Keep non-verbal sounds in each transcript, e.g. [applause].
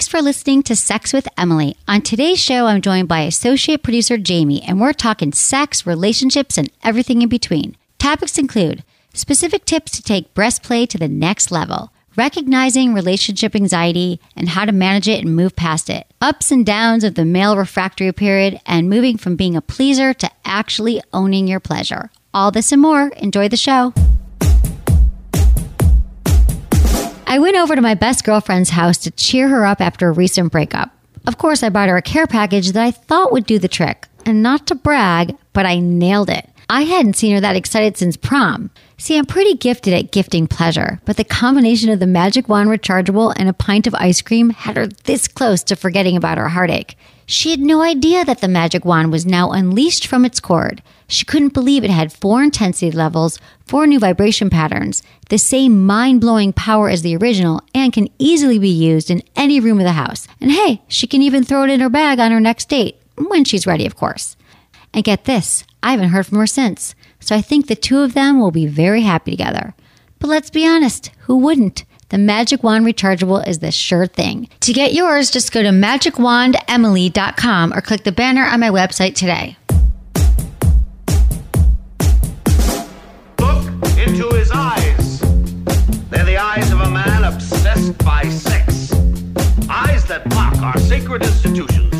Thanks for listening to Sex with Emily. On today's show, I'm joined by associate producer Jamie, and we're talking sex, relationships, and everything in between. Topics include specific tips to take breast play to the next level, recognizing relationship anxiety and how to manage it and move past it, ups and downs of the male refractory period, and moving from being a pleaser to actually owning your pleasure. All this and more. Enjoy the show. I went over to my best girlfriend's house to cheer her up after a recent breakup. Of course, I bought her a care package that I thought would do the trick. And not to brag, but I nailed it. I hadn't seen her that excited since prom. See, I'm pretty gifted at gifting pleasure, but the combination of the Magic Wand rechargeable and a pint of ice cream had her this close to forgetting about her heartache. She had no idea that the Magic Wand was now unleashed from its cord. She couldn't believe it had four intensity levels, four new vibration patterns, the same mind blowing power as the original, and can easily be used in any room of the house. And hey, she can even throw it in her bag on her next date, when she's ready, of course. And get this, I haven't heard from her since, so I think the two of them will be very happy together. But let's be honest, who wouldn't? The Magic Wand Rechargeable is the sure thing. To get yours, just go to magicwandemily.com or click the banner on my website today. Look into his eyes. They're the eyes of a man obsessed by sex. Eyes that mock our sacred institutions.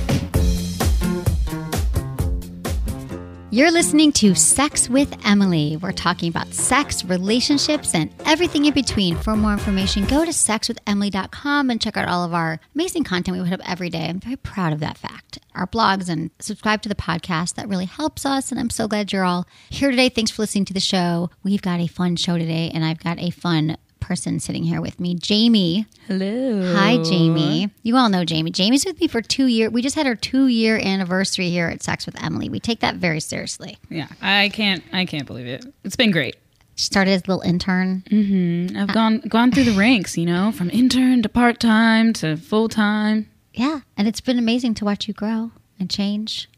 You're listening to Sex with Emily. We're talking about sex, relationships, and everything in between. For more information, go to sexwithemily.com and check out all of our amazing content we put up every day. I'm very proud of that fact. Our blogs and subscribe to the podcast. That really helps us. And I'm so glad you're all here today. Thanks for listening to the show. We've got a fun show today, and I've got a fun person sitting here with me, Jamie. Hello. Hi, Jamie. You all know Jamie. Jamie's with me for two years. We just had our two year anniversary here at Sex with Emily. We take that very seriously. Yeah, I can't. I can't believe it. It's been great. She started as a little intern. Mm-hmm. I've uh, gone gone through the ranks. You know, from intern to part time to full time. Yeah. And it's been amazing to watch you grow and change.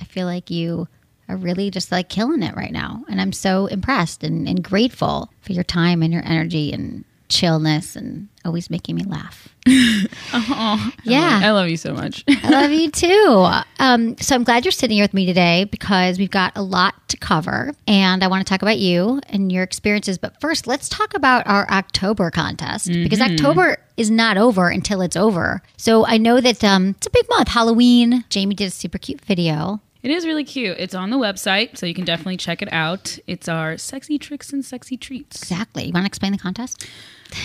I feel like you are really just like killing it right now. And I'm so impressed and, and grateful for your time and your energy and chillness and always making me laugh. [laughs] yeah. I love you so much. I love you [laughs] too. Um, so I'm glad you're sitting here with me today because we've got a lot to cover and I want to talk about you and your experiences. But first, let's talk about our October contest because October is not over until it's over. So I know that um, it's a big month, Halloween. Jamie did a super cute video. It is really cute. It's on the website, so you can definitely check it out. It's our sexy tricks and sexy treats. Exactly. You want to explain the contest?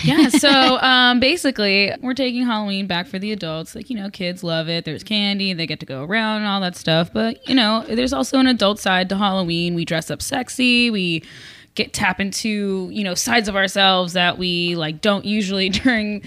Yeah. [laughs] So um, basically, we're taking Halloween back for the adults. Like you know, kids love it. There's candy. They get to go around and all that stuff. But you know, there's also an adult side to Halloween. We dress up sexy. We get tap into you know sides of ourselves that we like don't usually [laughs] during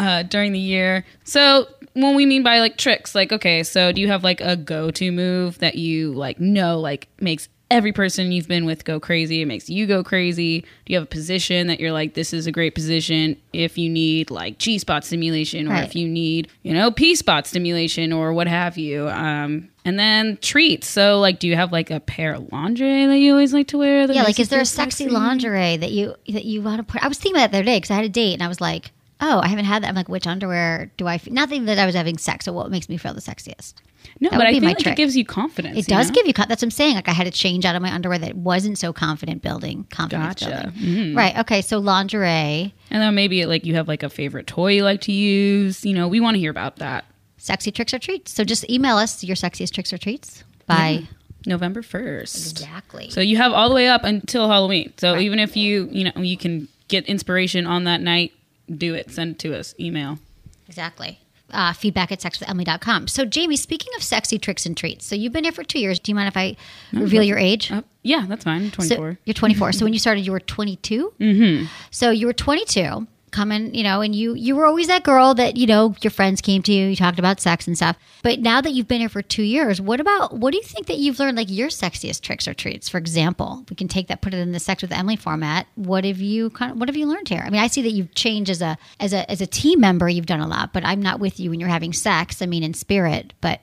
uh, during the year. So when we mean by like tricks, like okay, so do you have like a go-to move that you like know like makes every person you've been with go crazy? It makes you go crazy. Do you have a position that you're like this is a great position if you need like G spot stimulation or Right. if you need you know P spot stimulation or what have you? Um, and then treats. So like, do you have like a pair of lingerie that you always like to wear? Yeah, like is there a sexy sexy? lingerie that you that you want to put? I was thinking about that the other day because I had a date and I was like, oh, I haven't had that. I'm like, which underwear do I? Feel? Nothing that I was having sex. So what makes me feel the sexiest? No, That but I feel like trick. it gives you confidence. It you does know? give you. That's what I'm saying. Like I had to change out of my underwear that wasn't so confident building. Confidence Gotcha. building. Mm-hmm. Right. Okay. So lingerie, And then maybe like you have like a favorite toy you like to use. You know, we want to hear about that. sexy tricks or treats. So just email us your sexiest tricks or treats by November 1st. exactly. So you have all the way up until Halloween. So even if you, you know, you can get inspiration on that night, do it. Send it to us. Email. Exactly. Uh, feedback at sexwithemily.com. So, Jamie, speaking of sexy tricks and treats, so you've been here for two years. Do you mind if I reveal your age? Uh, yeah, that's fine. So 24. you're 24. so when you started, you were 22. Mm-hmm. So you were 22. Coming, you know, and you you were always that girl that you know your friends came to you, you talked about sex and stuff. But now that you've been here for two years, what about what do you think that you've learned, like your sexiest tricks or treats? For example, we can take that, put it in the sex with Emily format. What have you kind of, what have you learned here? I mean, I see that you've changed as a as a as a team member. You've done a lot, but I'm not with you when you're having sex. I mean, in spirit, but.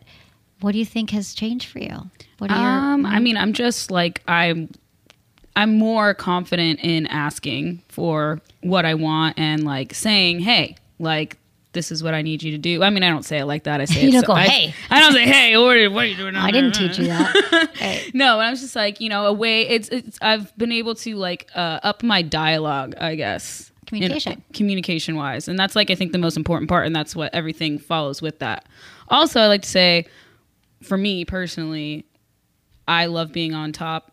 What do you think has changed for you? What are your Um, I mean, I'm just like I'm. I'm more confident in asking for what I want and like saying, "Hey, like this is what I need you to do." I mean, I don't say it like that. I say You don't so- go, I, "Hey." [laughs] I don't say, "Hey, what are, what are you doing?" I didn't teach you that. [laughs] No, and I was just like, you know, a way. It's, it's I've been able to like uh, up my dialogue, I guess, Communication. communication wise, and that's like I think the most important part, and that's what everything follows with that. Also, I like to say, for me personally, I love being on top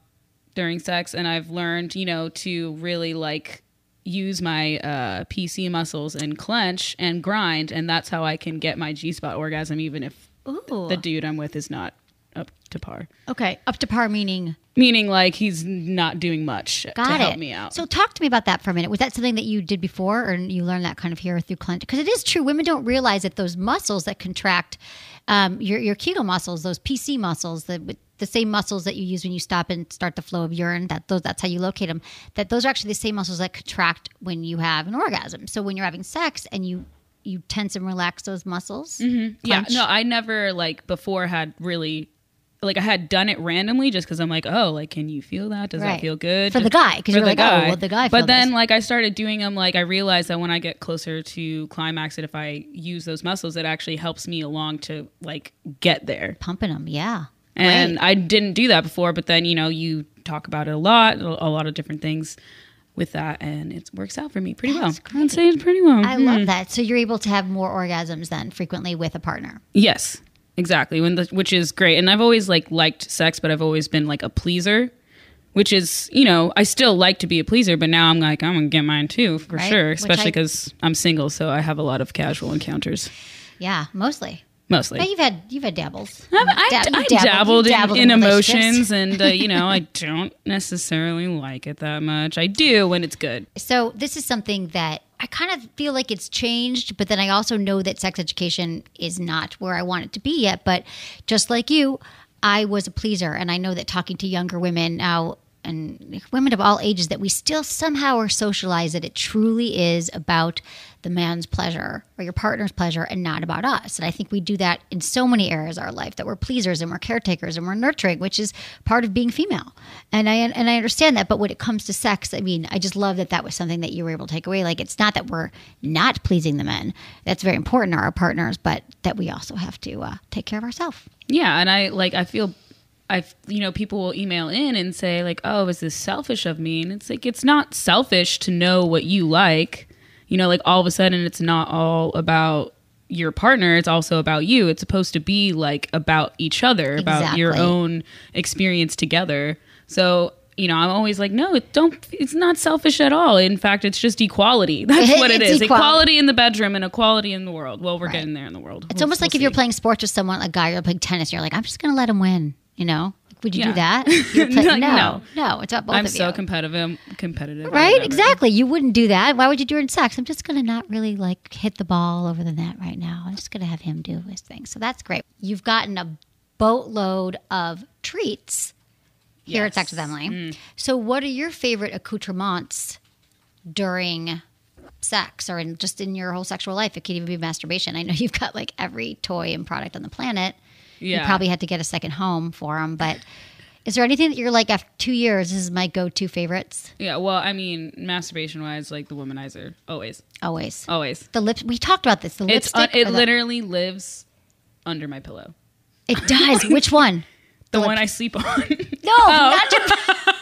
during sex, and I've learned, you know, to really like use my uh, PC muscles and clench and grind, and that's how I can get my G spot orgasm, even if Ooh. the dude I'm with is not up to par. Okay, up to par meaning Meaning, like he's not doing much got to it. help me out. So talk to me about that for a minute. Was that something that you did before, or you learned that kind of here through clench? Because it is true, women don't realize that those muscles that contract um, your your Kegel muscles, those PC muscles, the the same muscles that you use when you stop and start the flow of urine. That those that's how you locate them. That those are actually the same muscles that contract when you have an orgasm. So when you're having sex and you you tense and relax those muscles. yeah, no, I never like before had really like I had done it randomly just because I'm like, oh, like can you feel that? Does Right. that feel good For the guy? Because you're like, oh, well, the guy But then this. like I started doing them, like I realized that when I get closer to climax, that if I use those muscles, it actually helps me along to like get there. pumping them. Yeah. And Right. I didn't do that before, but then you know you talk about it a lot, a lot of different things with that, and it works out for me pretty That's well. I'd say it's pretty well. I love hmm. that. So you're able to have more orgasms then frequently with a partner. Yes, exactly. When the which is great, and I've always like liked sex, but I've always been like a pleaser, which is you know I still like to be a pleaser, but now I'm like I'm gonna get mine too for Right, sure, especially because I'm single, so I have a lot of casual encounters Yeah, mostly. mostly. But you've had you've had dabbles. I, I, Dab- I dabbled, you've in, dabbled in relationships. emotions, and uh, you know I [laughs] don't necessarily like it that much. I do when it's good. So this is something that I kind of feel like it's changed, but then I also know that sex education is not where I want it to be yet. But just like you, I was a pleaser, and I know that talking to younger women now and women of all ages that we still somehow are socialized that it truly is about the man's pleasure or your partner's pleasure and not about us. And I think we do that in so many areas of our life that we're pleasers and we're caretakers and we're nurturing, which is part of being female. And I and I understand that, but when it comes to sex, I mean, I just love that that was something that you were able to take away. Like it's not that we're not pleasing the men. That's very important to our partners, but that we also have to uh, take care of ourselves. Yeah, and I like I feel I you know people will email in and say like, "Oh, is this selfish of me?" And it's like it's not selfish to know what you like. You know, like all of a sudden it's not all about your partner, it's also about you. It's supposed to be like about each other, about your own experience together. So, you know, I'm always like, no, it don't. It's not selfish at all. In fact, it's just equality. [laughs] That's what It's equality. Equality in the bedroom and equality in the world. Well, we're Right. getting there in the world. It's We'll- almost like we'll if you're playing sports with someone, a guy, you're playing tennis, you're like, I'm just going to let him win. You know, would you do that? [laughs] Play- No, no, no. no, it's about both I'm of so you. competitive. I'm competitive. or Right, exactly. You wouldn't do that. Why would you do it in sex? I'm just going to not really like hit the ball over the net right now. I'm just going to have him do his thing. So that's great. You've gotten a boatload of treats here at Sex with Emily. Mm. So, what are your favorite accoutrements during sex or in just in your whole sexual life? It could even be masturbation. I know you've got like every toy and product on the planet. You probably had to get a second home for them, but. Is there anything that you're like after two years? This is my go-to favorites. Yeah. Well, I mean, masturbation wise, like the womanizer, always, Always. always. The lips. We talked about this. The It's lipstick. it or the- literally lives under my pillow. It does. [laughs] Which one? The lip- one I sleep on. [laughs] No, oh. not your. [laughs]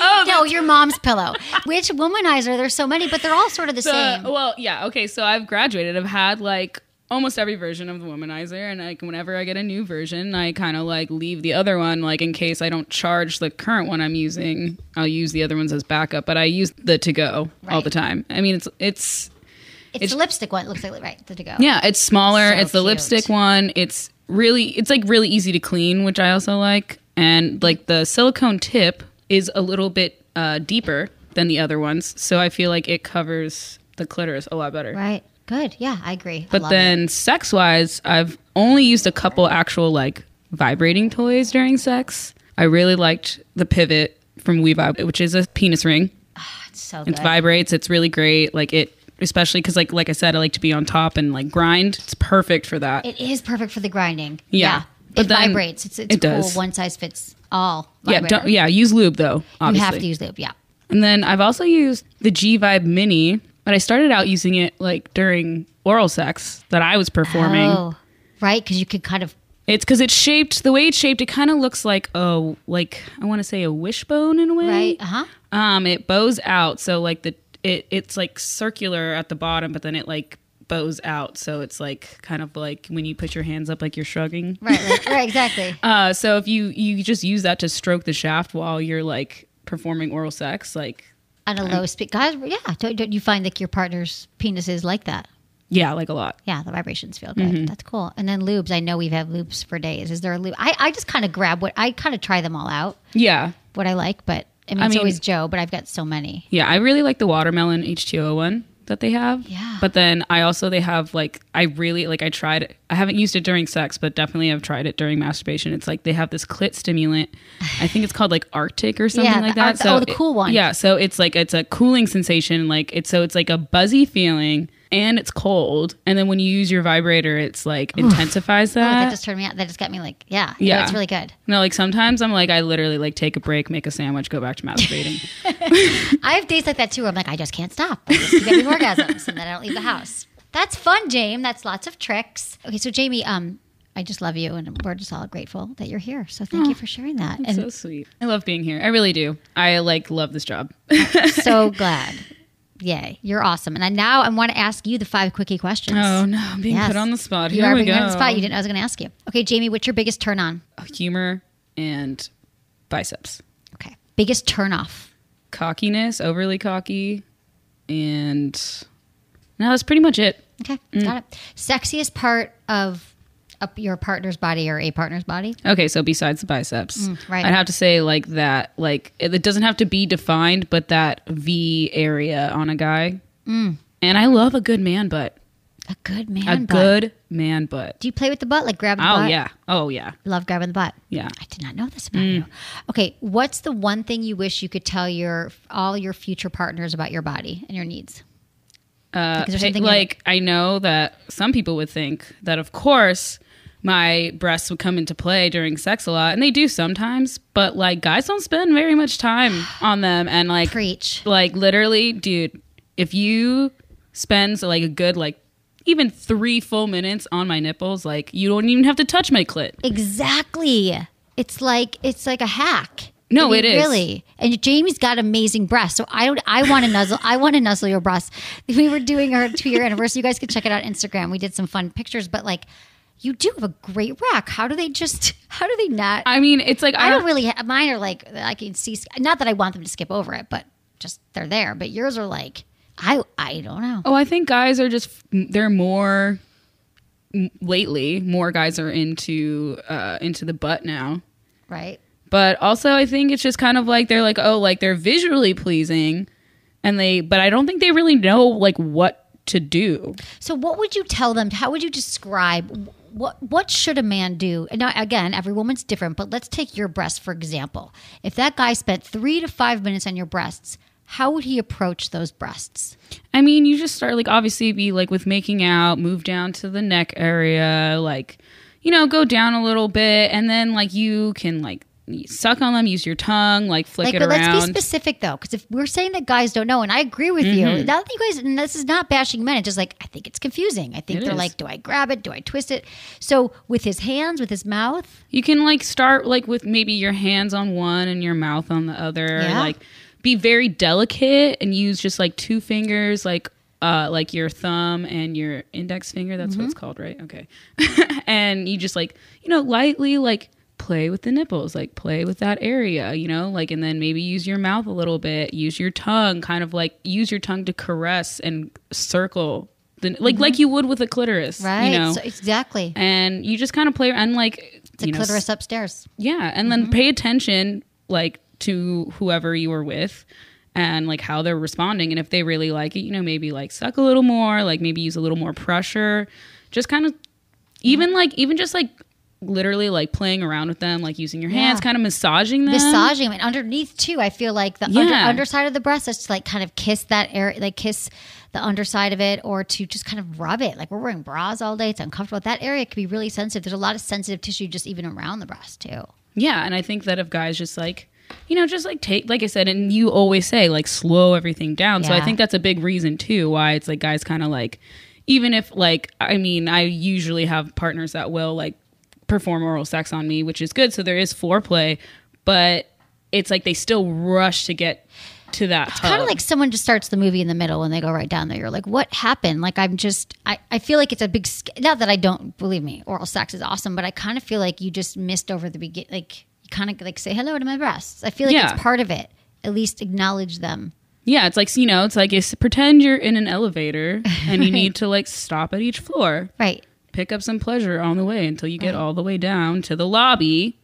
oh, no, your mom's pillow. Which womanizer? There's so many, but they're all sort of the the, same. well, yeah. Okay, so I've graduated. I've had like almost every version of the womanizer, and like whenever I get a new version, I kind of like leave the other one, like in case I don't charge the current one I'm using. I'll use the other ones as backup, but I use the to go all the time. I mean, it's it's It's, it's- the lipstick one. It looks like right. The to go. Yeah, it's smaller. So it's the cute. lipstick one. It's really it's like really easy to clean, which I also like. And like the silicone tip is a little bit uh, deeper than the other ones. So I feel like it covers the clitoris a lot better. Right. Good. Yeah, I agree. But love then it. sex wise, I've only used a couple actual like vibrating toys during sex. I really liked the pivot from WeVibe, which is a penis ring. Ah, it's so good. It vibrates. It's really great. Like it, especially because like like I said, I like to be on top and like grind. It's perfect for that. It is perfect for the grinding. Yeah. But it vibrates. It's it's it cool. does. One size fits all. yeah, don't, yeah. Use lube though. You have to use lube. Yeah. And then I've also used the G Vibe Mini, but I started out using it like during oral sex that I was performing. Oh, right. Because you could kind of It's because it's shaped the way it's shaped. It kind of looks like a like I want to say a wishbone in a way. right. Uh huh. Um, it bows out, so like the it it's like circular at the bottom, but then it like bows out, so it's like kind of like when you put your hands up, like you're shrugging. Right. Right. right. Exactly. [laughs] Uh, so if you you just use that to stroke the shaft while you're like performing oral sex, like On a low speed, guys. Yeah. Don't, don't you find like your partner's penis is like that? yeah, like a lot. Yeah, the vibrations feel good. Mm-hmm. That's cool. And then lubes. I know we've had lubes for days. Is there a lube? I, I just kind of grab what I kind of try them all out, Yeah, what I like, but I mean, I it's mean- always JO, but I've got so many. Yeah, I really like the watermelon H2O one that they have. Yeah. But then I also they have like I really like I tried. I haven't used it during sex, but definitely I've tried it during masturbation. It's like they have this clit stimulant. I think it's called like Arctic or [laughs] something Yeah, like that. Arc- so oh, the cool one. Yeah, so it's like it's a cooling sensation like it's so it's like a buzzy feeling and it's cold. And then when you use your vibrator it's like intensifies Oh, that. that just turned me out. That just got me like, yeah, yeah, Yeah. it's really good. no, like sometimes I'm like I literally like take a break, make a sandwich, go back to masturbating. [laughs] I have days like that too where I'm like, I just can't stop. I just keep having orgasms and then I don't leave the house. That's fun, Jamie. That's lots of tricks. Okay, so Jamie, um, I just love you and we're just all grateful that you're here. So thank you for sharing that. And so sweet. I love being here. I really do. I like love this job. so [laughs] glad. Yay, you're awesome. And I, now I want to ask you the five quickie questions. Oh no, I'm being Yes. put on the spot. You are we being go. on the spot. You didn't know I was going to ask you. Okay, Jamie, what's your biggest turn on? Humor and biceps. Okay, biggest turn off. Cockiness, overly cocky, and no, that's pretty much it. Okay, Mm. got it. Sexiest part of a, your partner's body or a partner's body? Okay, so besides the biceps, Mm, right. I'd have to say like that. Like it, it doesn't have to be defined, but that V area on a guy. Mm. And I love a good man butt. A good man. a butt. good man butt. Do you play with the butt, like grabbing the Oh butt? yeah. Oh yeah. Love grabbing the butt. Yeah. I did not know this about Mm. you. Okay, what's the one thing you wish you could tell your all your future partners about your body and your needs? Uh, Like, is there something you- like I know that some people would think that of course my breasts would come into play during sex a lot, and they do sometimes. But like guys don't spend very much time [gasps] on them, and like Preach. like literally, dude, if you spend like a good like even three full minutes on my nipples, like you don't even have to touch my clit. Exactly. It's like it's like a hack. No, I mean, it is. really. And Jamie's got amazing breasts, so I don't. I want to nuzzle. I want to nuzzle your breasts. We were doing our two year [laughs] anniversary. You guys could check it out on Instagram. We did some fun pictures, but like, you do have a great rack. How do they just? [laughs] How do they not? I mean, it's like I don't really. Ha- mine are like I can see. Not that I want them to skip over it, but just they're there. But yours are like I. I don't know. Oh, I think guys are just they're more lately. More guys are into uh into the butt now. Right. But also, I think it's just kind of like they're like, oh, like they're visually pleasing, and they, but I don't think they really know like what to do. So, what would you tell them? How would you describe what what should a man do? And now, again, every woman's different, but let's take your breasts for example. If that guy spent three to five minutes on your breasts, how would he approach those breasts? I mean, you just start like obviously be like with making out, move down to the neck area, like you know, go down a little bit, and then like you can like suck on them, use your tongue, like flick Like, it but around. let's be specific though, because if we're saying that guys don't know, and I agree with you, Mm-hmm. now that you guys, and this is not bashing men, it's just like I think it's confusing. I think It they're is. like, do I grab it? Do I twist it? So with his hands, with his mouth, You can like start like with maybe your hands on one and your mouth on the other. Yeah. Like be very delicate and use just like two fingers, like uh like your thumb and your index finger. That's what it's called, right? Okay. [laughs] and you just like, you know, lightly like play with the nipples, like play with that area, you know, like and then maybe use your mouth a little bit, use your tongue, kind of like use your tongue to caress and circle the like mm-hmm. like you would with a clitoris. right? You know. So- exactly. and you just kind of play and like It's a know, clitoris upstairs. yeah, and then mm-hmm. pay attention like to whoever you were with and like how they're responding and if they really like it you know maybe like suck a little more like maybe use a little more pressure just kind of even mm-hmm. like even just like literally like playing around with them like using your hands Yeah. kind of massaging them massaging and underneath too. I feel like the under, underside of the breast is to like kind of kiss that area, like kiss the underside of it, or to just kind of rub it. Like we're wearing bras all day; it's uncomfortable. That area can be really sensitive. There's a lot of sensitive tissue just even around the breast too. Yeah, and I think that if guys just like, you know, just like take, like I said, and you always say, like, slow everything down. So I think that's a big reason too why it's like guys kind of like, even if like, I mean, I usually have partners that will like perform oral sex on me, which is good. So there is foreplay, but it's like they still rush to get to that. Kind hub. of like someone just starts the movie in the middle and they go right down there. You're like, what happened? Like I'm just, I, I feel like it's a big. Not that I don't believe me, oral sex is awesome, but I kind of feel like you just missed over the beginning. Like you kind of like say hello to my breasts. I feel like Yeah. it's part of it. At least acknowledge them. yeah, it's like you know, it's like it's, pretend you're in an elevator and you [laughs] need to like stop at each floor. Right. Pick up some pleasure on the way until you get all the way down to the lobby,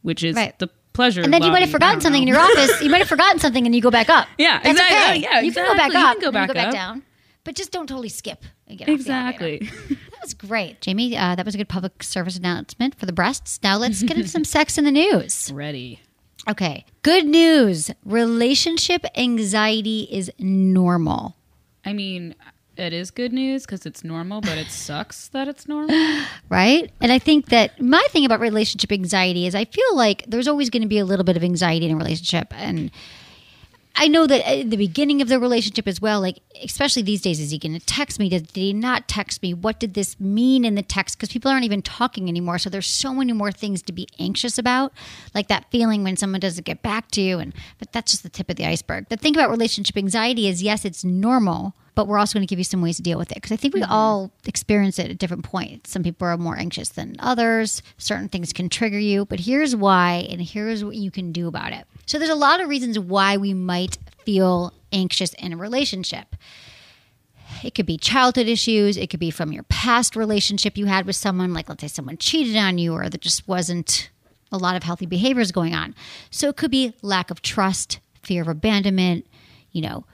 which is Right. the pleasure. And then you might have forgotten something in your office. You might have forgotten something and you go back up. [laughs] Yeah, That's exactly. okay. Yeah, you can go back. You up. can go back go back up. down. But just don't totally skip. And get off the elevator. Exactly. [laughs] That was great. Jamie, uh, that was a good public service announcement for the breasts. Now let's get into [laughs] some sex in the news. Ready. Okay. Good news. Relationship anxiety is normal. I mean, it is good news because it's normal, but it [sighs] sucks that it's normal. [sighs] right? And I think that my thing about relationship anxiety is I feel like there's always going to be a little bit of anxiety in a relationship. And I know that at the beginning of the relationship as well, like, especially these days, is he going to text me? Did, did he not text me? What did this mean in the text? Because people aren't even talking anymore. So there's so many more things to be anxious about. Like that feeling when someone doesn't get back to you. And, but that's just the tip of the iceberg. The thing about relationship anxiety is yes, it's normal, but we're also going to give you some ways to deal with it. Because I think we mm-hmm. all experience it at different points. Some people are more anxious than others. Certain things can trigger you. But here's why, and here's what you can do about it. So there's a lot of reasons why we might feel anxious in a relationship. It could be childhood issues. It could be from your past relationship you had with someone, like let's say someone cheated on you or there just wasn't a lot of healthy behaviors going on. So it could be lack of trust, fear of abandonment, you know,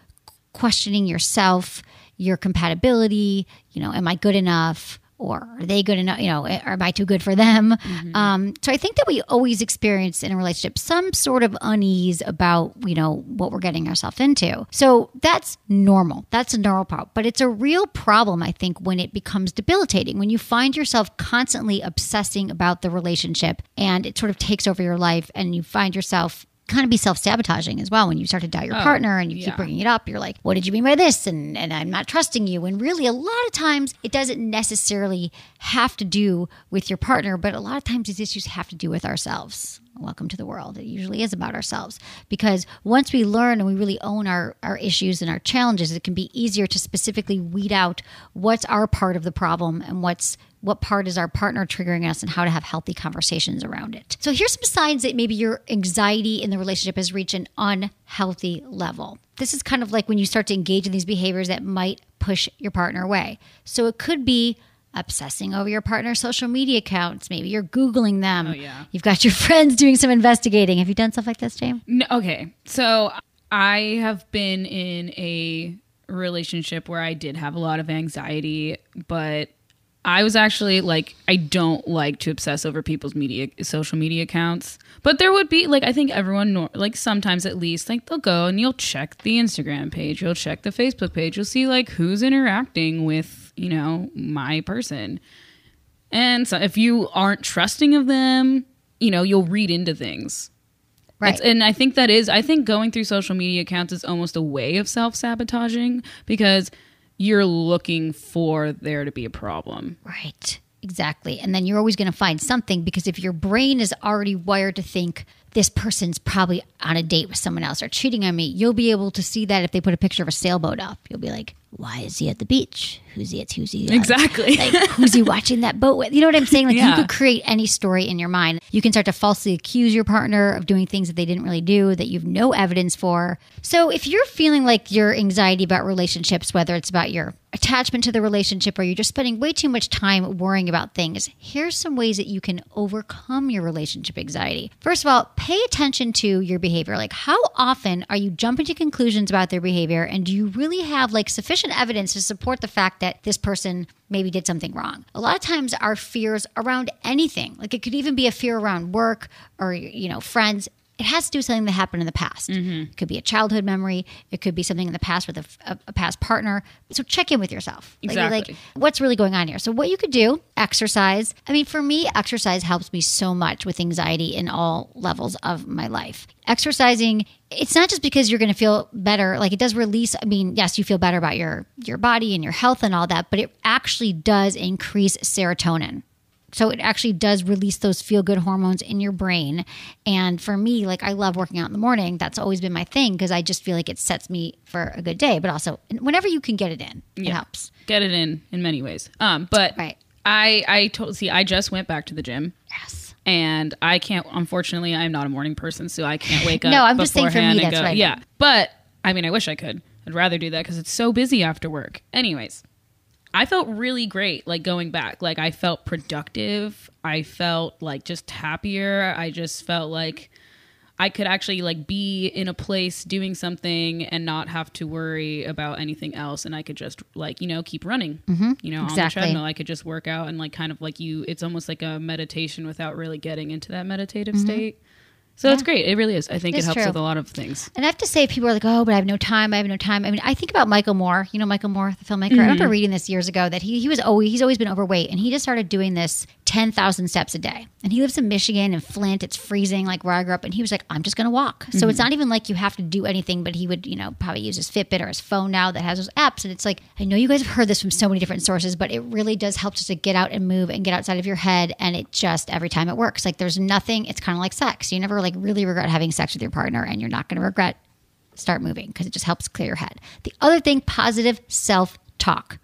questioning yourself, your compatibility, you know, am I good enough? Or are they good enough? You know, am I too good for them? Um, so I think that we always experience in a relationship some sort of unease about, you know, what we're getting ourselves into. So that's normal. That's a normal problem. But it's a real problem, I think, when it becomes debilitating, when you find yourself constantly obsessing about the relationship and it sort of takes over your life and you find yourself kind of be self-sabotaging as well. When you start to doubt your oh, partner and you keep bringing it up you're like what did you mean by this? And and i'm not trusting you. And really a lot of times it doesn't necessarily have to do with your partner but a lot of times these issues have to do with ourselves. Welcome to the world. It usually is about ourselves. Because once we learn and we really own our our issues and our challenges it can be easier to specifically weed out what's our part of the problem and what's what part is our partner triggering us and how to have healthy conversations around it. So here's some signs that maybe your anxiety in the relationship has reached an unhealthy level. This is kind of like when you start to engage in these behaviors that might push your partner away. So it could be obsessing over your partner's social media accounts. Maybe you're Googling them. Oh, yeah. You've got your [laughs] friends doing some investigating. Have you done stuff like this, James? No, okay, so I have been in a relationship where I did have a lot of anxiety, but I was actually like, I don't like to obsess over people's media, social media accounts. But there would be like, I think everyone, like sometimes at least, like they'll go and you'll check the Instagram page, you'll check the Facebook page, you'll see like who's interacting with, you know, my person. And so if you aren't trusting of them, you know, you'll read into things. Right. It's- and I think that is, I think going through social media accounts is almost a way of self sabotaging because you're looking for there to be a problem. Right. Exactly. And then you're always going to find something because if your brain is already wired to think this person's probably on a date with someone else or cheating on me, you'll be able to see that if they put a picture of a sailboat up. You'll be like, why is he at the beach? Who's he at? Who's he? at? Exactly. Like, who's he watching that boat with? You know what I'm saying? Like, Yeah. you could create any story in your mind. You can start to falsely accuse your partner of doing things that they didn't really do, that you've no evidence for. So, if you're feeling like your anxiety about relationships, whether it's about your attachment to the relationship or you're just spending way too much time worrying about things, here's some ways that you can overcome your relationship anxiety. First of all, pay attention to your behavior. Like, how often are you jumping to conclusions about their behavior? And do you really have like sufficient evidence to support the fact that this person maybe did something wrong? A lot of times, our fears around anything, like it could even be a fear around work or, you know, friends, it has to do with something that happened in the past. Mm-hmm. It could be a childhood memory. It could be something in the past with a, a- a past partner. So check in with yourself. Like- Exactly. Like, what's really going on here? So what you could do, exercise. I mean, for me, exercise helps me so much with anxiety in all levels of my life. Exercising, it's not just because you're going to feel better. Like it does release. I mean, yes, you feel better about your your body and your health and all that, but it actually does increase serotonin. So it actually does release those feel good hormones in your brain. And for me, like I love working out in the morning. That's always been my thing because I just feel like it sets me for a good day. But also, whenever you can get it in, it helps. Get it in in many ways. Um, but Right. I I told see I just went back to the gym. Yes. and I can't. Unfortunately, I'm not a morning person, so I can't wake [laughs] up. No, I'm just saying for me, that's go- I Yeah, but I mean, I wish I could. I'd rather do that because it's so busy after work. Anyways, I felt really great, like going back. Like I felt productive. I felt like just happier. I just felt like I could actually like be in a place doing something and not have to worry about anything else, and I could just like you know keep running. Mm-hmm. You know, on the Exactly. treadmill, I could just work out and like kind of like you. It's almost like a meditation without really getting into that meditative state. So it's great. It really is. I think it helps true. with a lot of things. And I have to say, people are like, oh, but I have no time. I have no time. I mean, I think about Michael Moore. You know, Michael Moore, the filmmaker. I remember mm-hmm. reading this years ago that he, he was always, he's always been overweight. And he just started doing this 10,000 steps a day. And he lives in Michigan and Flint. It's freezing, like where I grew up. And he was like, I'm just going to walk. So it's mm-hmm. not even like you have to do anything, but he would, you know, probably use his Fitbit or his phone now that has those apps. And it's like, I know you guys have heard this from so many different sources, but it really does help just to get out and move and get outside of your head. And it just, every time it works, like there's nothing, it's kind of like sex. You never like really regret having sex with your partner and you're not going to regret start moving because it just helps clear your head. The other thing, positive self talk.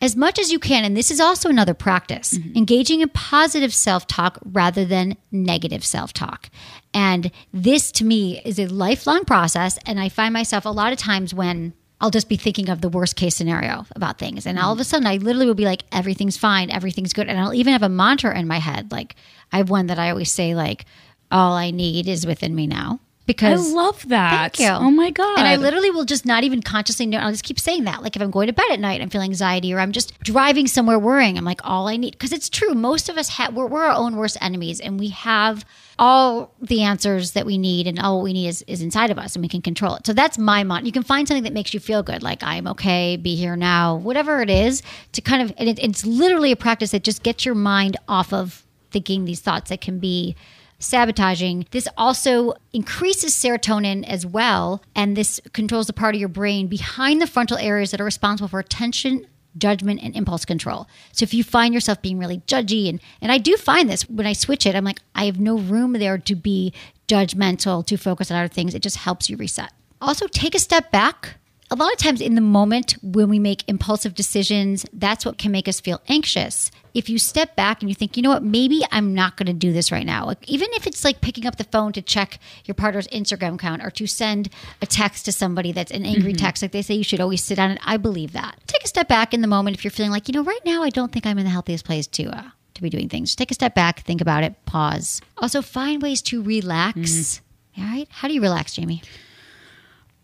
As much as you can, and this is also another practice, mm-hmm. engaging in positive self talk rather than negative self talk. And this to me is a lifelong process. And I find myself a lot of times when I'll just be thinking of the worst case scenario about things. And all of a mm-hmm. sudden, I literally will be like, everything's fine, everything's good. And I'll even have a mantra in my head. Like, I have one that I always say, like, all I need is within me now. Because I love that. Thank you. Oh my god. and I literally will just not even consciously know. I'll just keep saying that. Like if I'm going to bed at night, I'm feeling anxiety, or I'm just driving somewhere worrying. I'm like, all I need, because it's true. Most of us have, we're, we're our own worst enemies, and we have all the answers that we need, and all we need is, is inside of us, and we can control it. So that's my mind. You can find something that makes you feel good, like I'm okay, be here now, whatever it is, to kind of, and it, it's literally a practice that just gets your mind off of thinking these thoughts that can be sabotaging. This also increases serotonin as well, and this controls the part of your brain behind the frontal areas that are responsible for attention. Judgment and impulse control. So if you find yourself being really judgy, and and I do find this when I switch it, I'm like, I have no room there to be judgmental, to focus on other things. It just helps you reset. Also, take a step back a lot of times in the moment when we make impulsive decisions, that's what can make us feel anxious. If you step back and you think, you know what, maybe I'm not going to do this right now. Like, even if it's like picking up the phone to check your partner's Instagram account or to send a text to somebody that's an angry text, like they say you should always sit down. And I believe that. Take a step back in the moment if you're feeling like, you know, right now I don't think I'm in the healthiest place to uh, to be doing things. Just take a step back, think about it, pause. Also, find ways to relax. All right, how do you relax, Jamie?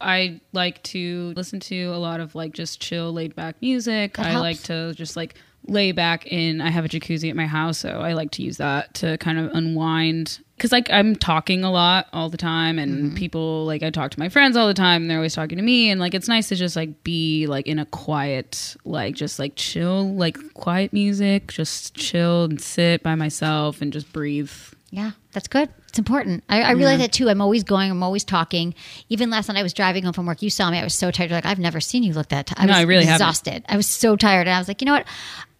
I like to listen to a lot of like just chill, laid back music. That I helps. like to just like lay back in. I have a jacuzzi at my house, so I like to use that to kind of unwind. Cause like I'm talking a lot all the time, and Mm-hmm. people like I talk to my friends all the time, and they're always talking to me, and like it's nice to just like be like in a quiet, like just like chill, like quiet music, just chill and sit by myself and just breathe. Yeah, that's good. It's important. I, I realize that too. I'm always going. I'm always talking. Even last night, I was driving home from work. You saw me. I was so tired. You're like, I've never seen you look that. T-. I No, was I really haven't. exhausted. I was so tired, and I was like, you know what?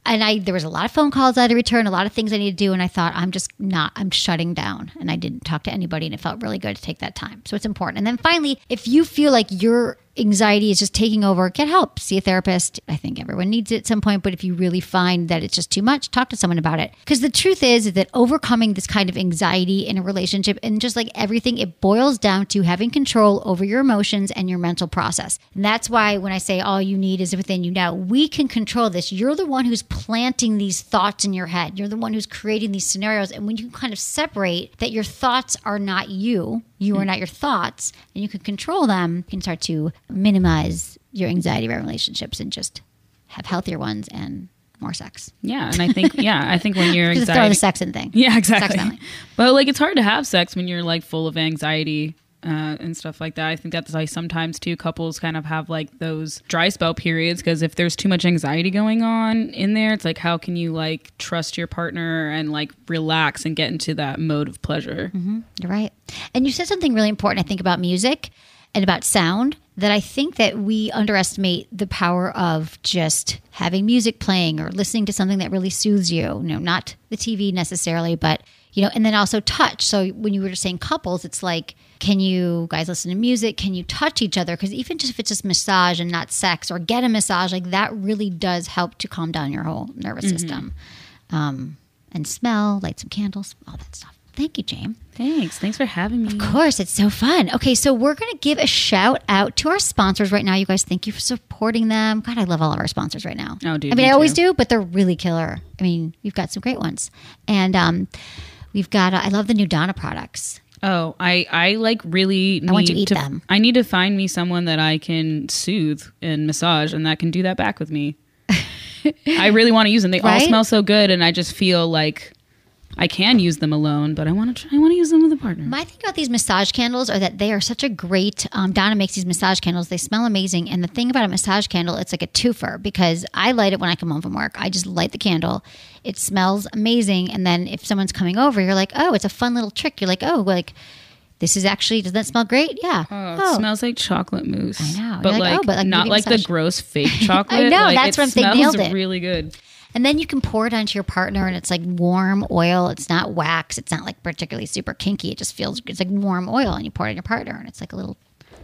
And I there was a lot of phone calls I had to return, a lot of things I need to do, and I thought I'm just not. I'm shutting down, and I didn't talk to anybody, and it felt really good to take that time. So it's important. And then finally, if you feel like you're anxiety is just taking over, get help. See a therapist. I think everyone needs it at some point, but if you really find that it's just too much, talk to someone about it. Because the truth is, is that overcoming this kind of anxiety in a relationship and just like everything, it boils down to having control over your emotions and your mental process. And that's why when I say all you need is within you now, we can control this. You're the one who's planting these thoughts in your head. You're the one who's creating these scenarios. And when you kind of separate that your thoughts are not you, you are hmm. not your thoughts, and you can control them, you can start to minimize your anxiety around relationships and just have healthier ones and more sex. Yeah, and I think yeah, I think when [laughs] you're Just throw the sex in thing. yeah, exactly. But like, it's hard to have sex when you're like full of anxiety. Uh, and stuff like that. I think that's why sometimes two couples kind of have like those dry spell periods because if there's too much anxiety going on in there, it's like how can you like trust your partner and like relax and get into that mode of pleasure? You're right. And you said something really important, I think, about music and about sound that I think that we underestimate the power of just having music playing or listening to something that really soothes you. You know, not the TV necessarily, but you know, and then also touch. So when you were just saying couples, it's like, can you guys listen to music? Can you touch each other? Because even just if it's just massage and not sex, or get a massage, like that really does help to calm down your whole nervous system. Um, and smell, light some candles, all that stuff. Thank you, James. Thanks. Thanks for having me. Of course, it's so fun. Okay, so we're going to give a shout out to our sponsors right now. You guys, thank you for supporting them. God, I love all of our sponsors right now. Oh, dude, I mean, me I always too. do, but they're really killer. I mean, you've got some great ones, and um, we've got. Uh, I love the new Dona products. Oh, I I like really need I want to eat to them. I need to find me someone that I can soothe and massage and that can do that back with me. [laughs] I really want to use them. They all smell so good and I just feel like I can use them alone, but I want to try I want to use them with a partner. My thing about these massage candles are that they are such a great. Um, Dona makes these massage candles. They smell amazing. And the thing about a massage candle, it's like a twofer because I light it when I come home from work. I just light the candle. It smells amazing. And then if someone's coming over, you're like, oh, it's a fun little trick. You're like, oh, like this is actually does that smell great? Yeah. Oh, it smells like chocolate mousse. I know. But like, like, oh, but, like, not like the gross fake [laughs] chocolate. I know, Like, that's it what I'm smells Nailed it. really good. And then you can pour it onto your partner, and it's like warm oil. It's not wax. It's not like particularly super kinky. It just feels it's like warm oil, and you pour it on your partner, and it's like a little,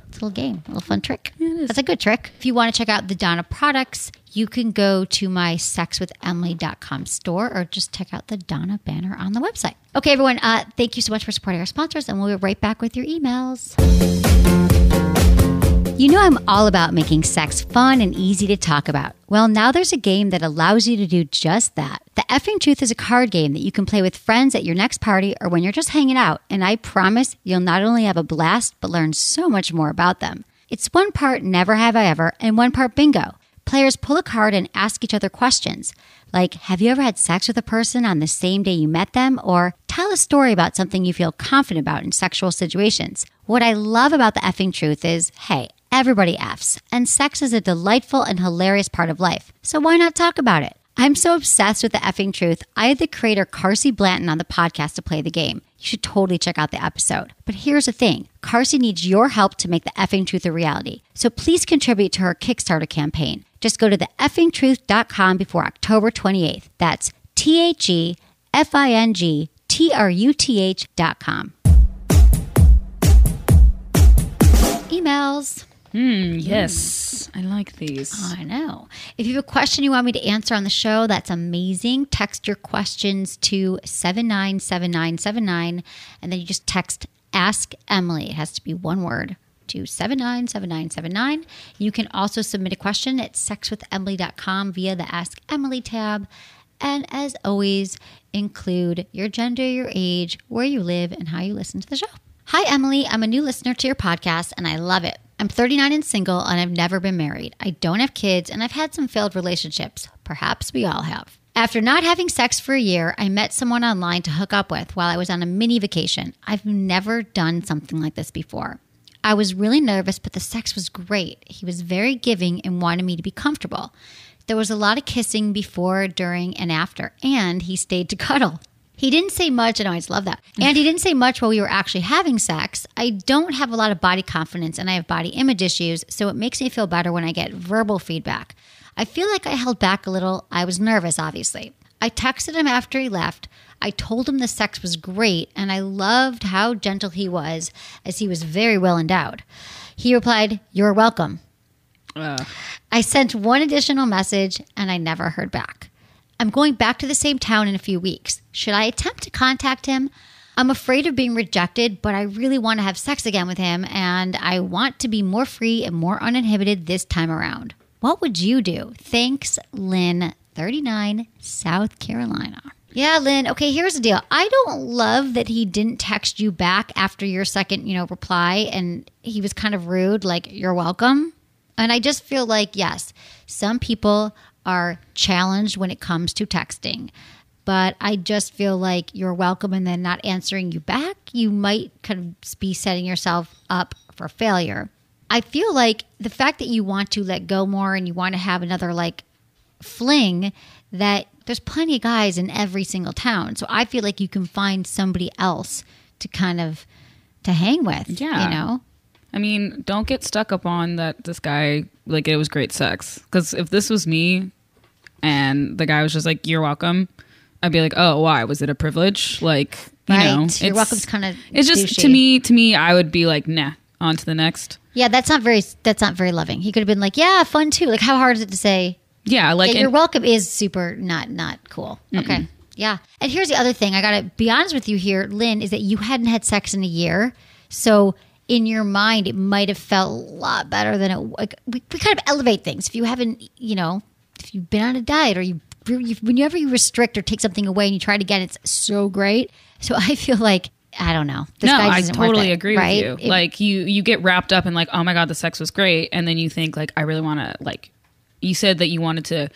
it's a little game, a little fun trick. That's a good trick. If you want to check out the Dona products, you can go to my sexwithemily.com store or just check out the Dona banner on the website. Okay, everyone. Uh, thank you so much for supporting our sponsors, and we'll be right back with your emails. You know, I'm all about making sex fun and easy to talk about. Well, now there's a game that allows you to do just that. The Effing Truth is a card game that you can play with friends at your next party or when you're just hanging out, and I promise you'll not only have a blast, but learn so much more about them. It's one part never have I ever and one part bingo. Players pull a card and ask each other questions like Have you ever had sex with a person on the same day you met them? Or tell a story about something you feel confident about in sexual situations. What I love about the effing truth is hey, everybody Fs, and sex is a delightful and hilarious part of life. So why not talk about it? I'm so obsessed with the effing truth. I had the creator Carsey Blanton on the podcast to play the game. You should totally check out the episode. But here's the thing Carsey needs your help to make the effing truth a reality. So please contribute to her Kickstarter campaign. Just go to the effingtruth.com before October 28th. That's T H E F I N G T R U T H dot com. Emails. Mm, yes, I like these. I know. If you have a question you want me to answer on the show, that's amazing. Text your questions to 797979 and then you just text Ask Emily. It has to be one word to 797979. You can also submit a question at sexwithemily.com via the Ask Emily tab. And as always, include your gender, your age, where you live, and how you listen to the show. Hi, Emily. I'm a new listener to your podcast and I love it. I'm 39 and single and I've never been married. I don't have kids and I've had some failed relationships. Perhaps we all have. After not having sex for a year, I met someone online to hook up with while I was on a mini vacation. I've never done something like this before. I was really nervous, but the sex was great. He was very giving and wanted me to be comfortable. There was a lot of kissing before, during, and after, and he stayed to cuddle. He didn't say much, and I always love that. And he didn't say much while we were actually having sex. I don't have a lot of body confidence and I have body image issues, so it makes me feel better when I get verbal feedback. I feel like I held back a little. I was nervous, obviously. I texted him after he left. I told him the sex was great, and I loved how gentle he was, as he was very well endowed. He replied, You're welcome. Ugh. I sent one additional message and I never heard back. I'm going back to the same town in a few weeks. Should I attempt to contact him? I'm afraid of being rejected, but I really want to have sex again with him and I want to be more free and more uninhibited this time around. What would you do? Thanks, Lynn, 39, South Carolina. Yeah, Lynn. Okay, here's the deal. I don't love that he didn't text you back after your second, you know, reply and he was kind of rude, like, you're welcome. And I just feel like, yes, some people are challenged when it comes to texting. But I just feel like you're welcome and then not answering you back, you might kind of be setting yourself up for failure. I feel like the fact that you want to let go more and you want to have another like fling that there's plenty of guys in every single town. So I feel like you can find somebody else to kind of to hang with. Yeah. You know? I mean, don't get stuck up on that this guy like it was great sex. Because if this was me, and the guy was just like, "You're welcome," I'd be like, "Oh, why? Was it a privilege?" Like, you Right. know, You're it's- welcome's kinda It's just douchey. to me. To me, I would be like, "Nah." On to the next. Yeah, that's not very that's not very loving. He could have been like, Yeah, fun too. Like how hard is it to say Yeah, like yeah, your and- welcome is super not not cool. Okay. Yeah. And here's the other thing. I got to be honest with you here, Lynn, is that you hadn't had sex in a year. So in your mind, it might have felt a lot better than it. Like, we, we kind of elevate things. If you haven't, you know, if you've been on a diet or you, you, whenever you restrict or take something away and you try it again, it's so great. So I feel like I don't know. This no, guy I totally it, agree right? with you. It- like you, you get wrapped up in like, oh my god, the sex was great, and then you think like, I really want to like. You said that you wanted to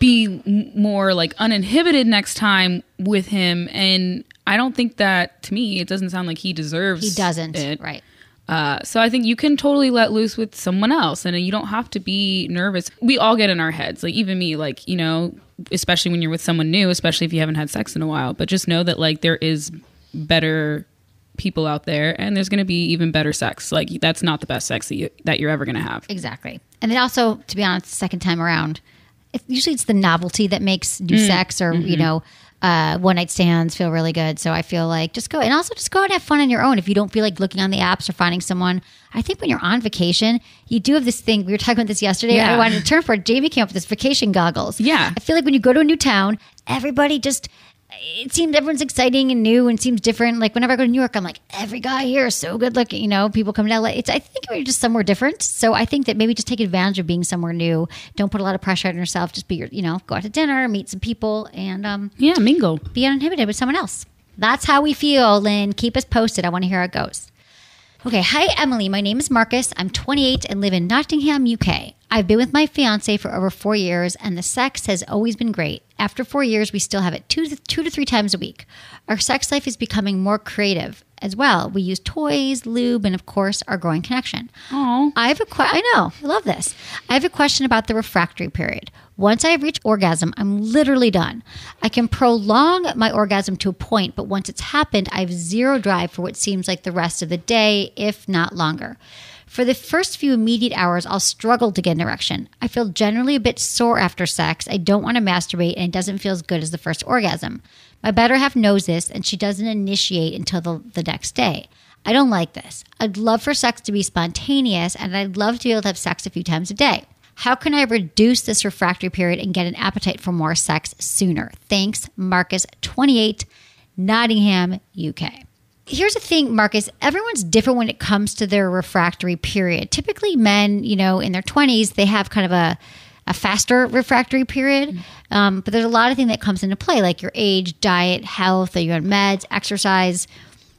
be more like uninhibited next time with him, and I don't think that to me it doesn't sound like he deserves. he doesn't. it. Right. Uh, so I think you can totally let loose with someone else, and you don't have to be nervous. We all get in our heads, like even me, like you know, especially when you're with someone new, especially if you haven't had sex in a while. But just know that like there is better people out there, and there's going to be even better sex. Like that's not the best sex that, you, that you're ever going to have. Exactly. And then also, to be honest, second time around, it, usually it's the novelty that makes new Mm. sex or, Mm-hmm. you know, uh, one night stands feel really good. So I feel like just go and also just go out and have fun on your own. If you don't feel like looking on the apps or finding someone, I think when you're on vacation, you do have this thing. We were talking about this yesterday. Yeah. I wanted to turn for it. Jamie came up with this vacation goggles. Yeah. I feel like when you go to a new town, everybody just it seems everyone's exciting and new and seems different. Like whenever I go to New York, I'm like, every guy here is so good looking. You know, people come to LA. It's I think we're just somewhere different. So I think that maybe just take advantage of being somewhere new. Don't put a lot of pressure on yourself. Just be your, you know, go out to dinner, meet some people, and um, Yeah, mingle. be uninhibited with someone else. That's how we feel, Lynn. Keep us posted. I want to hear how it goes. Okay, hi Emily. My name is Marcus. I'm 28 and live in Nottingham, UK. I've been with my fiance for over four years, and the sex has always been great. After four years, we still have it two to, two to three times a week. Our sex life is becoming more creative as well. We use toys, lube, and of course, our growing connection. Oh, I have a que- I know, I love this. I have a question about the refractory period. Once I have reached orgasm, I'm literally done. I can prolong my orgasm to a point, but once it's happened, I have zero drive for what seems like the rest of the day, if not longer. For the first few immediate hours, I'll struggle to get an erection. I feel generally a bit sore after sex. I don't want to masturbate, and it doesn't feel as good as the first orgasm. My better half knows this, and she doesn't initiate until the, the next day. I don't like this. I'd love for sex to be spontaneous, and I'd love to be able to have sex a few times a day. How can I reduce this refractory period and get an appetite for more sex sooner? Thanks, Marcus, 28, Nottingham, UK. Here's the thing, Marcus. Everyone's different when it comes to their refractory period. Typically, men, you know, in their 20s, they have kind of a a faster refractory period. Um, but there's a lot of things that comes into play, like your age, diet, health. Are you on meds, exercise?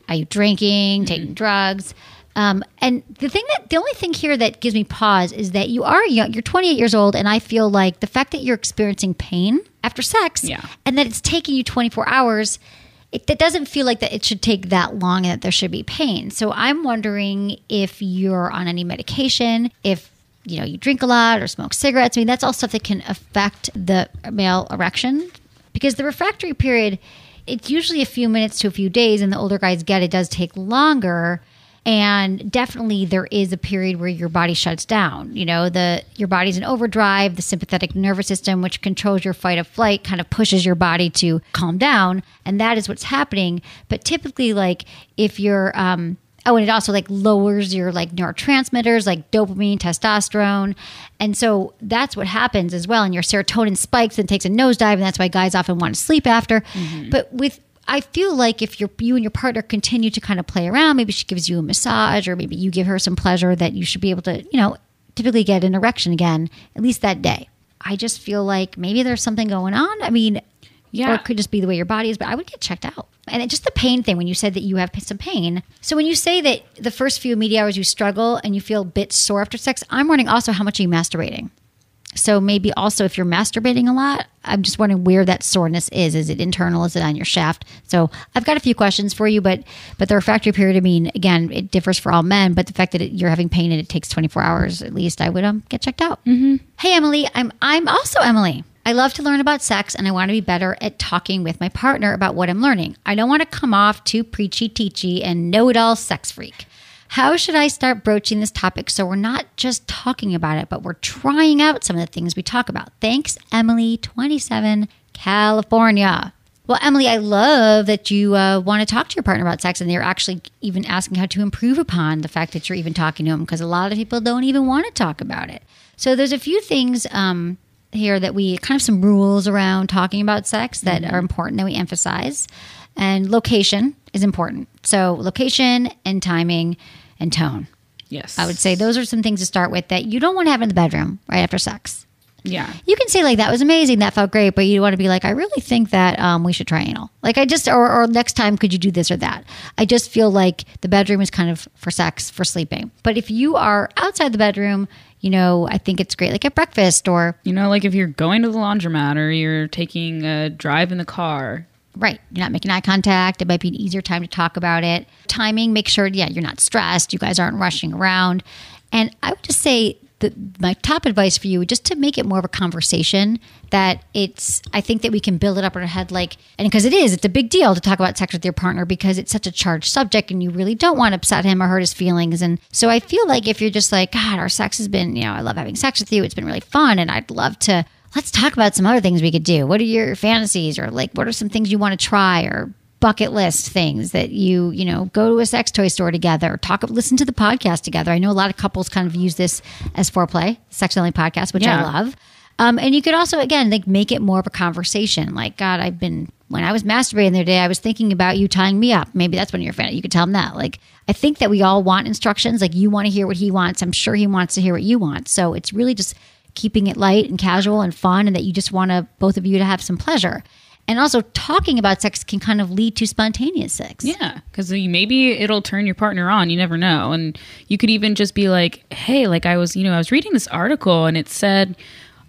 Are you drinking, taking drugs? Um, and the thing that the only thing here that gives me pause is that you are young. You're 28 years old, and I feel like the fact that you're experiencing pain after sex, Yeah. and that it's taking you 24 hours. It, that doesn't feel like that it should take that long and that there should be pain. So I'm wondering if you're on any medication, if you know you drink a lot or smoke cigarettes. I mean, that's all stuff that can affect the male erection because the refractory period it's usually a few minutes to a few days, and the older guys get it does take longer. And definitely, there is a period where your body shuts down. You know, the your body's in overdrive. The sympathetic nervous system, which controls your fight or flight, kind of pushes your body to calm down, and that is what's happening. But typically, like if you're um, Oh, and it also like lowers your like neurotransmitters like dopamine, testosterone. And so that's what happens as well. And your serotonin spikes and takes a nosedive. And that's why guys often want to sleep after. But with, I feel like if you're, you and your partner continue to kind of play around, maybe she gives you a massage or maybe you give her some pleasure that you should be able to, you know, typically get an erection again, at least that day. I just feel like maybe there's something going on. I mean, Yeah. or it could just be the way your body is, but I would get checked out. And it, just the pain thing when you said that you have some pain. So when you say that the first few media hours you struggle and you feel a bit sore after sex, I'm wondering also how much are you masturbating? So maybe also if you're masturbating a lot, I'm just wondering where that soreness is. Is it internal? Is it on your shaft? So I've got a few questions for you, but but the refractory period, I mean, again, it differs for all men. But the fact that it, you're having pain and it takes 24 hours at least, I would um, get checked out. Mm-hmm. Hey Emily, I'm I'm also Emily. I love to learn about sex and I want to be better at talking with my partner about what I'm learning. I don't want to come off too preachy teachy and know it all sex freak. How should I start broaching this topic so we're not just talking about it, but we're trying out some of the things we talk about? Thanks, Emily, 27, California. Well, Emily, I love that you uh, want to talk to your partner about sex and they're actually even asking how to improve upon the fact that you're even talking to them because a lot of people don't even want to talk about it. So there's a few things um, here that we kind of some rules around talking about sex that are important that we emphasize. And location is important. So location and timing and tone. yes. I would say those are some things to start with that you don't want to have in the bedroom right after sex. Yeah. You can say like that was amazing, that felt great, but you want to be like, I really think that um, we should try anal. Like I just, or, or next time, could you do this or that? I just feel like the bedroom is kind of for sex, for sleeping. But if you are outside the bedroom, you know, I think it's great, like at breakfast or You know, like if you're going to the laundromat or you're taking a drive in the car, Right. You're not making eye contact. It might be an easier time to talk about it. Timing, make sure, yeah, you're not stressed. You guys aren't rushing around. And I would just say my top advice for you, just to make it more of a conversation, that it's, I think that we can build it up in our head like, and because it is, it's a big deal to talk about sex with your partner because it's such a charged subject and you really don't want to upset him or hurt his feelings. And so I feel like if you're just like, God, our sex has been, you know, I love having sex with you. It's been really fun. And I'd love to, let's talk about some other things we could do. What are your fantasies or like what are some things you want to try or bucket list things that you, you know, go to a sex toy store together, talk listen to the podcast together. I know a lot of couples kind of use this as foreplay, sex only podcast, which I love. Um, and you could also again like make it more of a conversation. Like, God, I've been when I was masturbating the other day, I was thinking about you tying me up. Maybe that's one of your fantasies. You could tell him that. Like, I think that we all want instructions. Like, you want to hear what he wants. I'm sure he wants to hear what you want. So it's really just keeping it light and casual and fun, and that you just want to both of you to have some pleasure. And also, talking about sex can kind of lead to spontaneous sex. Yeah, because maybe it'll turn your partner on. You never know, and you could even just be like, "Hey, like I was, you know, I was reading this article, and it said,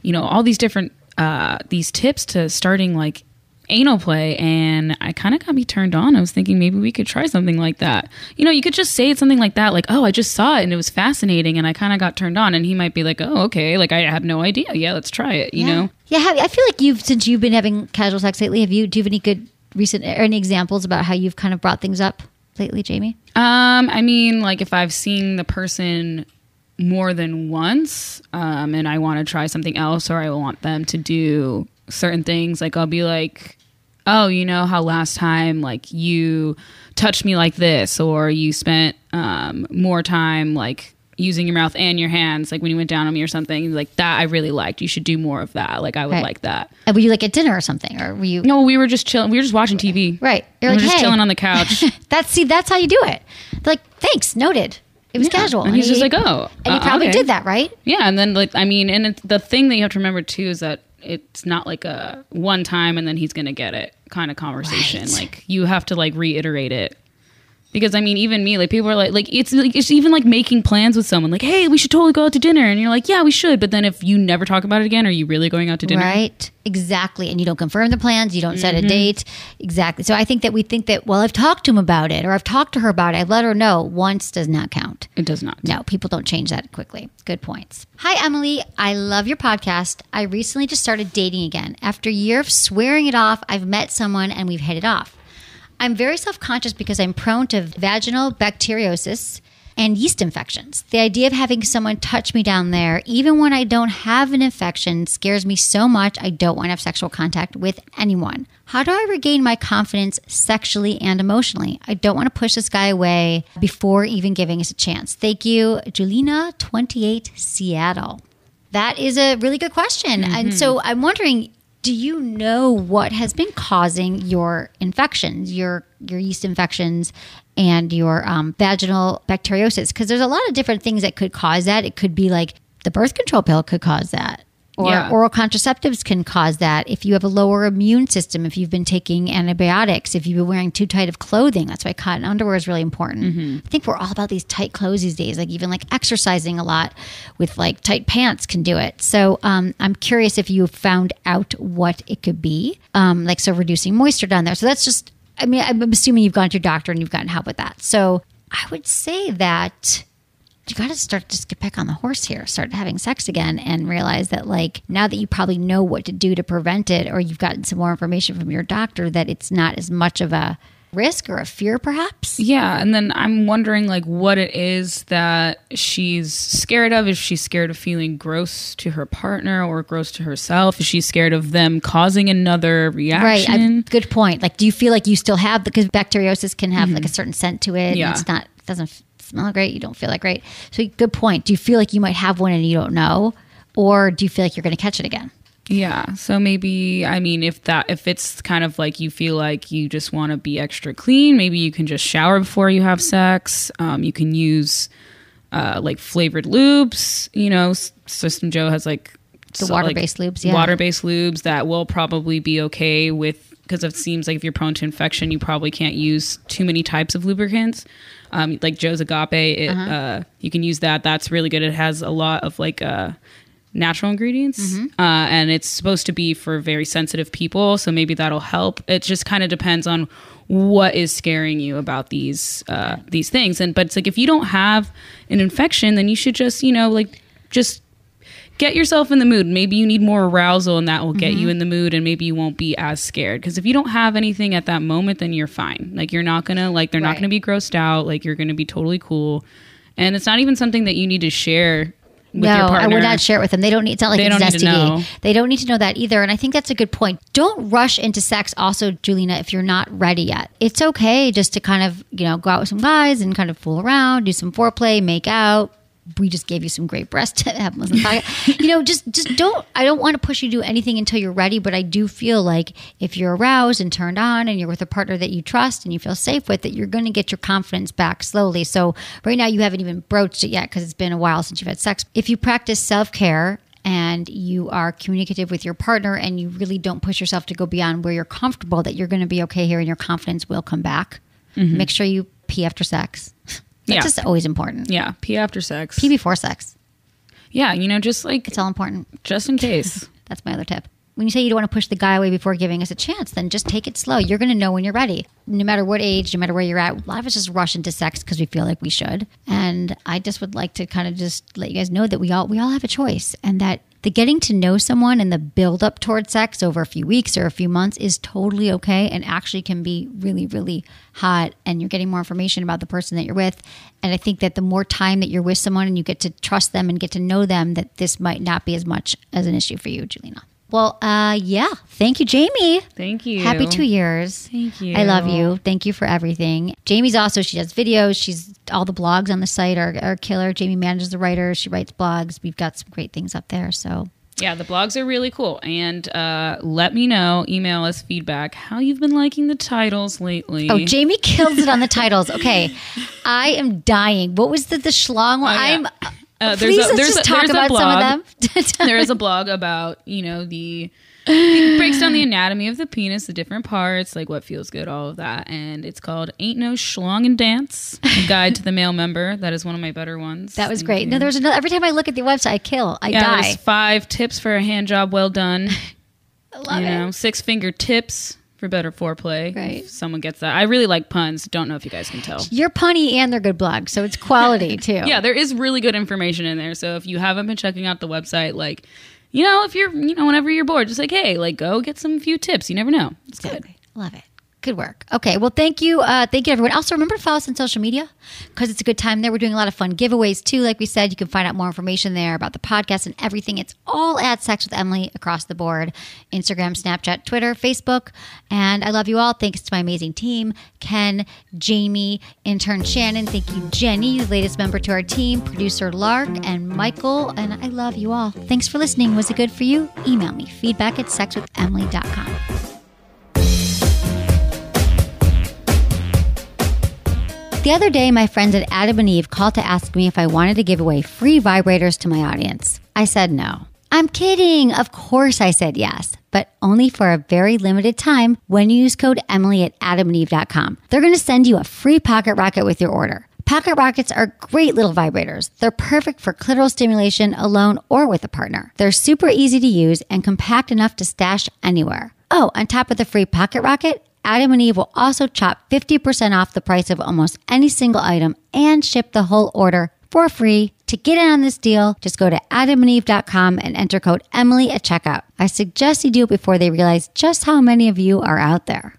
you know, all these different uh, these tips to starting like anal play, and I kind of got me turned on. I was thinking maybe we could try something like that. You know, you could just say something like that, like, "Oh, I just saw it, and it was fascinating, and I kind of got turned on," and he might be like, "Oh, okay, like I had no idea. Yeah, let's try it." You know. Yeah, have, I feel like you've since you've been having casual sex lately. Have you? Do you have any good recent or any examples about how you've kind of brought things up lately, Jamie? Um, I mean, like if I've seen the person more than once, um, and I want to try something else, or I want them to do certain things, like I'll be like, "Oh, you know how last time like you touched me like this, or you spent um, more time like." Using your mouth and your hands, like when you went down on me or something, like that I really liked. You should do more of that. Like I would Right. like that. Uh, Were you like at dinner or something, or were you? No, we were just chilling. We were just watching TV. Right. You're were like, just hey. chilling on the couch. [laughs] That's see, that's how you do it. They're like, thanks, noted. It was Yeah. casual, And he's just like, "Oh, and you uh, probably okay." did that, right? Yeah, and then like I mean, and it's, the thing that you have to remember too is that it's not like a one time and then he's gonna get it kind of conversation. Right. Like you have to like reiterate it because I mean, even me, like people are like, like it's like it's even like making plans with someone, like, hey, we should totally go out to dinner, and you're like, yeah, we should, but then if you never talk about it again, are you really going out to dinner? Right. Exactly. And you don't confirm the plans, you don't set Mm-hmm. a date. Exactly. So I think that we think that, well, I've talked to him about it or I've talked to her about it. I've let her know. Once does not count. It does not. No, people don't change that quickly. Good points. Hi, Emily. I love your podcast. I recently just started dating again. After a year of swearing it off, I've met someone and we've hit it off. I'm very self conscious because I'm prone to vaginal bacteriosis. and yeast infections. The idea of having someone touch me down there, even when I don't have an infection, scares me so much I don't want to have sexual contact with anyone. How do I regain my confidence sexually and emotionally? I don't want to push this guy away before even giving us a chance. Thank you, Julina28 Seattle. That is a really good question. And mm-hmm. so I'm wondering do you know what has been causing your infections, your your yeast infections, and your um, vaginal bacteriosis? Because there's a lot of different things that could cause that. It could be like the birth control pill could cause that, or Yeah. oral contraceptives can cause that. If you have a lower immune system, if you've been taking antibiotics, if you've been wearing too tight of clothing, that's why cotton underwear is really important. I think we're all about these tight clothes these days. Like even like exercising a lot with like tight pants can do it. So um, I'm curious if you found out what it could be. Um, like so reducing moisture down there. So that's just. I mean, I'm assuming you've gone to your doctor and you've gotten help with that. So I would say that you got to start just get back on the horse here start having sex again and realize that like now that you probably know what to do to prevent it or you've gotten some more information from your doctor that it's not as much of a risk or a fear perhaps Yeah, and then I'm wondering like what it is that she's scared of. Is she scared of feeling gross to her partner or gross to herself? Is she scared of them causing another right reaction? I, good point like do you feel like you still have because bacteriosis can have like a mm-hmm. certain scent to it Yeah. and it's not it doesn't smell great you don't feel that great so good point do you feel like you might have one and you don't know or do you feel like you're going to catch it again Yeah. So maybe I mean if that if it's kind of like you feel like you just want to be extra clean, maybe you can just shower before you have sex. Um, you can use uh, like flavored lubes. You know, System JO has like The so, water-based lubes, yeah. Water-based lubes that will probably be okay with because it seems like if you're prone to infection, you probably can't use too many types of lubricants. Um, like JO's Agape, it, Uh-huh. uh, you can use that. That's really good. It has a lot of like uh, natural ingredients, Mm-hmm. uh, and it's supposed to be for very sensitive people. So maybe that'll help. It just kind of depends on what is scaring you about these uh, these things. And but it's like if you don't have an infection, then you should just you know like just get yourself in the mood. Maybe you need more arousal, and that will get Mm-hmm. you in the mood, and maybe you won't be as scared. Because if you don't have anything at that moment, then you're fine. Like you're not gonna like they're not gonna be grossed out. Like you're gonna be totally cool, and it's not even something that you need to share. With no, I would not share it with them. They don't need. It's not like They it's don't need to know. They don't need to know that either. And I think that's a good point. Don't rush into sex. Also, Julina, if you're not ready yet, it's okay just to kind of you know go out with some guys and kind of fool around, do some foreplay, make out. We just gave you some great breast [laughs] to have listen to. You know, just just don't. I don't want to push you to do anything until you're ready. But I do feel like if you're aroused and turned on, and you're with a partner that you trust and you feel safe with, that you're going to get your confidence back slowly. So right now you haven't even broached it yet because it's been a while since you've had sex. If you practice self care and you are communicative with your partner and you really don't push yourself to go beyond where you're comfortable, that you're going to be okay here and your confidence will come back. Mm-hmm. Make sure you pee after sex. [laughs] That's Yeah. just always important. Yeah, pee after sex. Pee before sex. Yeah, you know, just like It's all important. just in case. [laughs] That's my other tip. When you say you don't want to push the guy away before giving us a chance, then just take it slow. You're going to know when you're ready. No matter what age, no matter where you're at, a lot of us just rush into sex because we feel like we should. And I just would like to kind of just let you guys know that we all we all have a choice, and that the getting to know someone and the build up towards sex over a few weeks or a few months is totally okay, and actually can be really really hot. And you're getting more information about the person that you're with. And I think that the more time that you're with someone and you get to trust them and get to know them, that this might not be as much as an issue for you, Julina. Well, uh, yeah. Thank you, Jamie. Thank you. Happy two years. Thank you. I love you. Thank you for everything. Jamie's also, she does videos. She's all the blogs on the site are, are killer. Jamie manages the writers. She writes blogs. We've got some great things up there. So Yeah, the blogs are really cool. And uh, let me know, email us feedback, how you've been liking the titles lately. Oh, Jamie kills it on the titles. Okay, I am dying. What was the the schlong one? Oh, yeah. I'm. Uh, please there's just a- talk there's a some of blog. them. there is [laughs] a blog about, you know, the it breaks down the anatomy of the penis, the different parts, like what feels good, all of that. And it's called Ain't No Schlong and Dance, a guide to the male member. That is one of my better ones. that was great. you. No, there's another. Every time I look at the website, I kill. I yeah, die. there's five tips for a hand job well done. [laughs] I love you it. know, six finger tips for better foreplay. Right. If someone gets that. I really like puns. Don't know if you guys can tell. You're punny and they're good blogs, so it's quality [laughs] too. Yeah, there is really good information in there. So if you haven't been checking out the website, like, you know, if you're, you know, whenever you're bored, just like, hey, like, go get some few tips. You never know. It's good. Love it. Good work. Okay. Well, thank you. Uh, thank you, everyone. Also, remember to follow us on social media because it's a good time there. We're doing a lot of fun giveaways too. Like we said, you can find out more information there about the podcast and everything. It's all at Sex with Emily across the board Instagram, Snapchat, Twitter, Facebook. And I love you all. Thanks to my amazing team Ken, Jamie, intern Shannon. Thank you, Jenny, the latest member to our team, producer Lark, and Michael. And I love you all. Thanks for listening. Was it good for you? Email me feedback at sexwithemily.com. The other day, my friends at Adam and Eve called to ask me if I wanted to give away free vibrators to my audience. I said no. I'm kidding. Of course, I said yes, but only for a very limited time when you use code Emily at adamandeve.com. They're going to send you a free pocket rocket with your order. Pocket rockets are great little vibrators. They're perfect for clitoral stimulation alone or with a partner. They're super easy to use and compact enough to stash anywhere. Oh, on top of the free pocket rocket, Adam and Eve will also chop 50% off the price of almost any single item and ship the whole order for free. To get in on this deal, just go to adamandeve.com and enter code Emily at checkout. I suggest you do it before they realize just how many of you are out there.